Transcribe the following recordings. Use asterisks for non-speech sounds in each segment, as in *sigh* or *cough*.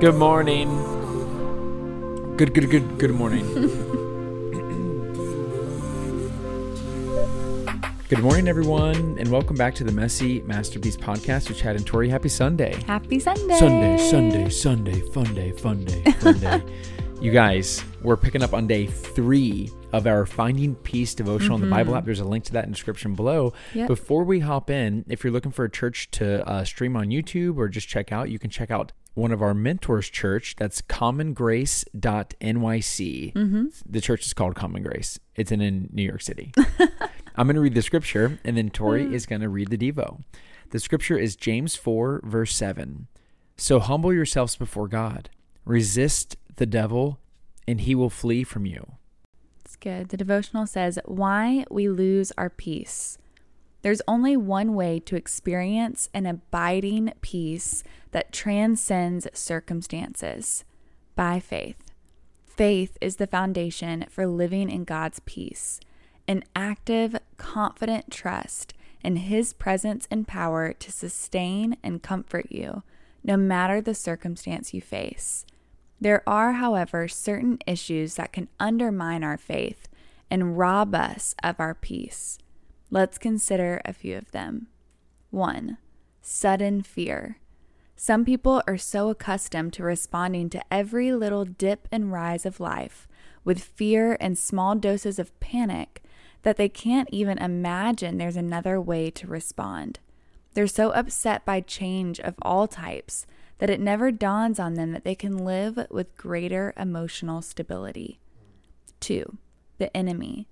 Good morning. Good, good, good, good morning. *laughs* good morning, everyone, and welcome back to the Messy Masterpiece Podcast with Chad and Tori. Happy Sunday. Happy Sunday. Sunday, Sunday, Sunday, fun day, fun day, fun day. *laughs* You guys, we're picking up on day three of our Finding Peace devotional in the Bible app. There's a link to that in the description below. Yep. Before we hop in, if you're looking for a church to uh, stream on YouTube or just check out, you can check out one of our mentors' church. That's commongrace.nyc. Mm-hmm. The church is called Common Grace. It's in, in New York City. *laughs* I'm going to read the scripture, and then Tori is going to read the Devo. The scripture is James 4, verse 7. So humble yourselves before God, resist the devil, and he will flee from you. It's good. The devotional says, Why we lose our peace. There's only one way to experience an abiding peace that transcends circumstances by faith. Faith is the foundation for living in God's peace, an active, confident trust in His presence and power to sustain and comfort you, no matter the circumstance you face. There are, however, certain issues that can undermine our faith and rob us of our peace. Let's consider a few of them. 1. Sudden fear. Some people are so accustomed to responding to every little dip and rise of life with fear and small doses of panic that they can't even imagine there's another way to respond. They're so upset by change of all types that it never dawns on them that they can live with greater emotional stability. 2. The enemy.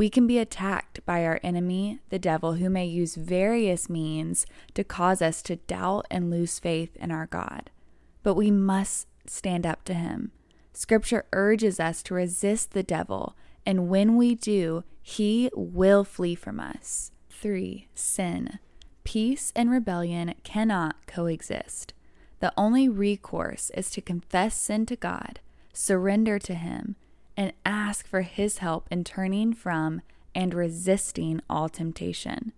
We can be attacked by our enemy, the devil, who may use various means to cause us to doubt and lose faith in our God. But we must stand up to him. Scripture urges us to resist the devil, and when we do, he will flee from us. 3. Sin. Peace and rebellion cannot coexist. The only recourse is to confess sin to God, surrender to Him, and ask for His help in turning from and resisting all temptation.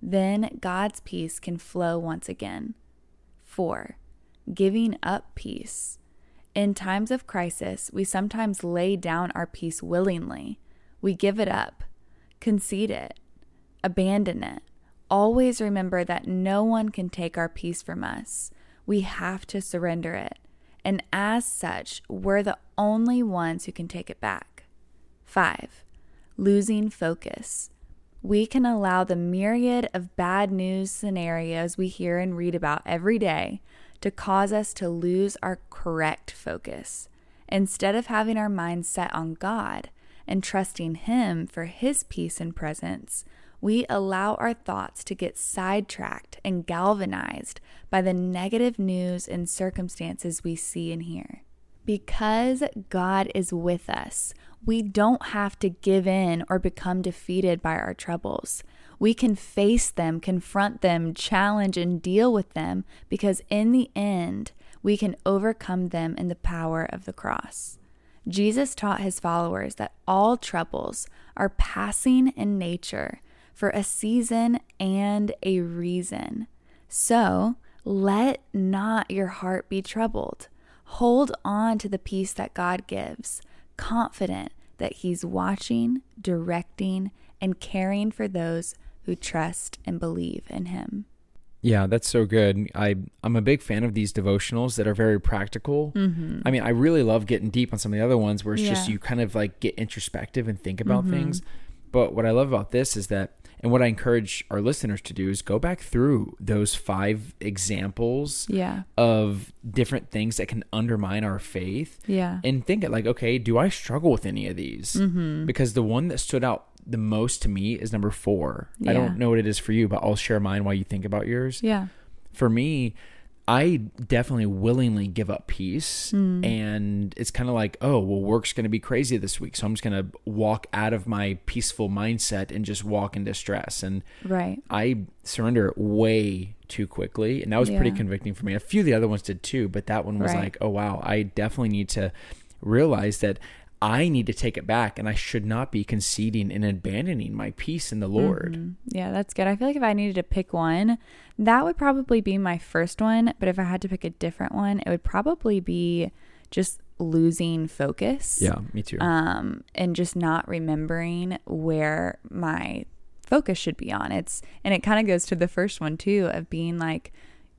Then God's peace can flow once again. 4. Giving up peace. In times of crisis, we sometimes lay down our peace willingly. We give it up, concede it, abandon it. Always remember that no one can take our peace from us we have to surrender it. And as such, we're the only ones who can take it back. 5. Losing focus. We can allow the myriad of bad news scenarios we hear and read about every day to cause us to lose our correct focus. Instead of having our minds set on God and trusting Him for His peace and presence, we allow our thoughts to get sidetracked and galvanized by the negative news and circumstances we see and hear. Because God is with us, we don't have to give in or become defeated by our troubles. We can face them, confront them, challenge, and deal with them because in the end, we can overcome them in the power of the cross. Jesus taught his followers that all troubles are passing in nature for a season and a reason. So let not your heart be troubled. Hold on to the peace that God gives, confident that He's watching, directing, and caring for those who trust and believe in Him. Yeah, that's so good. I I'm a big fan of these devotionals that are very practical. Mm-hmm. I mean, I really love getting deep on some of the other ones where it's just you kind of like get introspective and think about Mhm. things. But what I love about this is that and what I encourage our listeners to do is go back through those five examples Yeah. of different things that can undermine our faith Yeah. and think it like, okay, do I struggle with any of these? Mm-hmm. Because the one that stood out the most to me is number four. I don't know what it is for you, but I'll share mine while you think about yours. Yeah. For me, I definitely willingly give up peace. Mm. And it's kind of like, oh, well, work's going to be crazy this week. So I'm just going to walk out of my peaceful mindset and just walk into stress. And Right. I surrender way too quickly. And that was pretty convicting for me. A few of the other ones did too, but that one was Right. like, oh, wow, I definitely need to realize that I need to take it back and I should not be conceding and abandoning my peace in the Lord. Mhm. Yeah, that's good. I feel like if I needed to pick one, that would probably be my first one. But if I had to pick a different one, it would probably be just losing focus. Yeah, me too. Um, and just not remembering where my focus should be on. It's and it kind of goes to the first one too of being like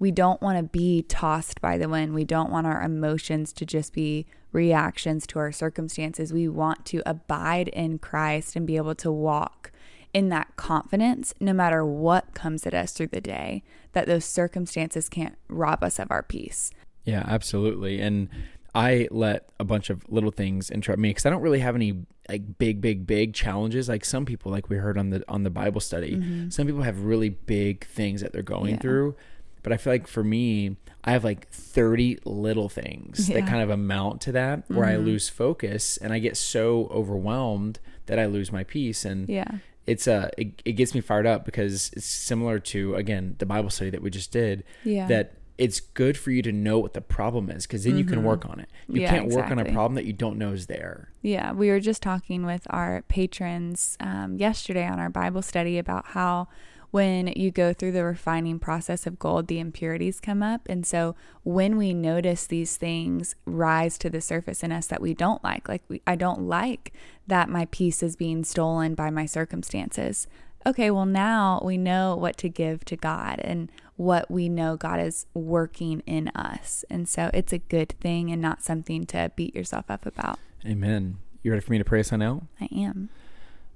we don't want to be tossed by the wind. We don't want our emotions to just be reactions to our circumstances. We want to abide in Christ and be able to walk in that confidence no matter what comes at us through the day, that those circumstances can't rob us of our peace. Yeah, absolutely. And I let a bunch of little things interrupt me because I don't really have any like big, big, big challenges. Like some people, like we heard on the on the Bible study, some people have really big things that they're going Mm-hmm. Yeah. through. But I feel like for me, I have like 30 little things that Yeah. Mm-hmm. kind of amount to that where I lose focus and I get so overwhelmed that I lose my peace. And Yeah. it's uh it, it gets me fired up because it's similar to again the bible study that we just did Yeah. that it's good for you to know what the problem is because then you can work on it you Mm-hmm. Yeah, can't work on a problem that you don't know is there Yeah, we were just talking with our patrons um, yesterday on our Bible study about how when you go through the refining process of gold, the impurities come up. And so when we notice these things rise to the surface in us that we don't like, like we, I don't like that my peace is being stolen by my circumstances. Okay, well, now we know what to give to God and what we know God is working in us. And so it's a good thing and not something to beat yourself up about. amen you ready for me to pray us on out I am.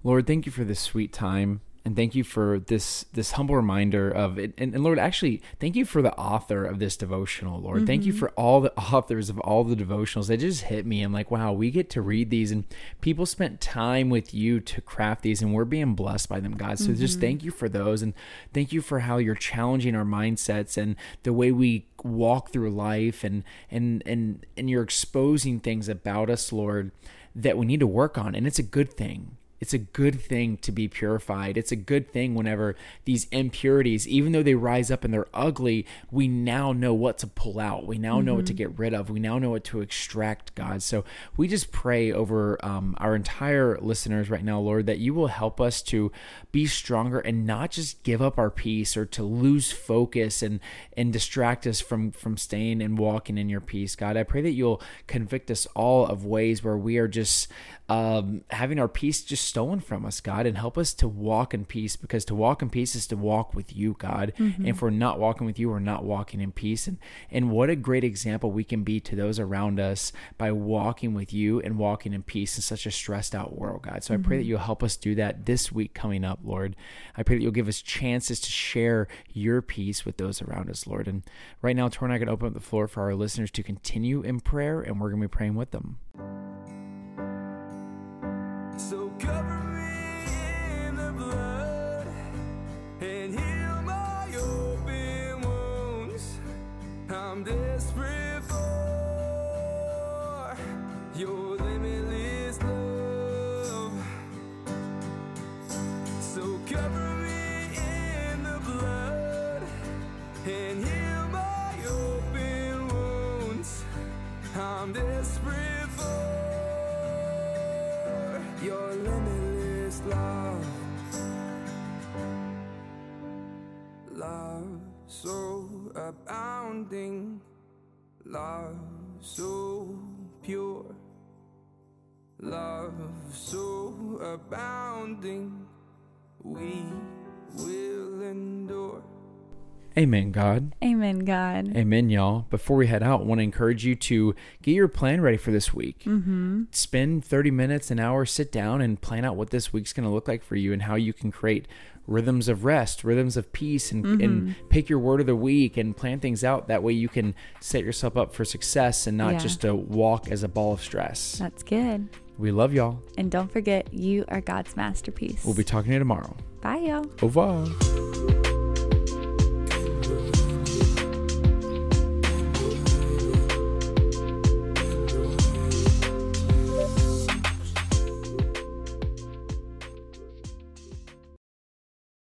lord thank you for this sweet time and thank you for this this humble reminder of it. And, and lord actually thank you for the author of this devotional lord. Thank you mm-hmm. for all the authors of all the devotionals. That just hit me. I'm like wow we get to read these and people spent time with you to craft these and we're being blessed by them god. So just thank mm-hmm. you for those and thank you for how you're challenging our mindsets and the way we walk through life and and and and you're exposing things about us lord that we need to work on. And it's a good thing it's a good thing to be purified. It's a good thing whenever these impurities, even though they rise up and they're ugly, we now know what to pull out. We now know what to get rid of. We now know what to extract, God. So we just pray over um, our entire listeners right now, Lord, that you will help us to be stronger and not just give up our peace or to lose focus and and distract us from from staying and walking in your peace, God. I pray that you'll convict us all of ways where we are just um, having our peace just stolen from us, God, and help us to walk in peace because to walk in peace is to walk with you, God. Mm-hmm. And if we're not walking with you, we're not walking in peace. And and what a great example we can be to those around us by walking with you and walking in peace in such a stressed out world, God. So I pray that mm-hmm. you'll help us do that this week coming up, Lord. I pray that you'll give us chances to share your peace with those around us, Lord. And right now, Tor and I can open up the floor for our listeners to continue in prayer, and we're going to be praying with them. Desperate for your limitless love. So cover me in the blood and heal my open wounds. I'm desperate for your limitless love. Love so abounding, love so pure, love so abounding, we will endure. Amen, God. Amen, God. Amen, y'all. Before we head out, I want to encourage you to get your plan ready for this week. Mm-hmm. Spend 30 minutes, an hour, sit down and plan out what this week's going to look like for you and how you can create rhythms of rest, rhythms of peace, and, and pick your word of the week and plan things out. That way you can set yourself up for success and not Yeah. just to walk as a ball of stress. That's good. We love y'all. And don't forget, you are God's masterpiece. We'll be talking to you tomorrow. Bye, y'all. Au revoir.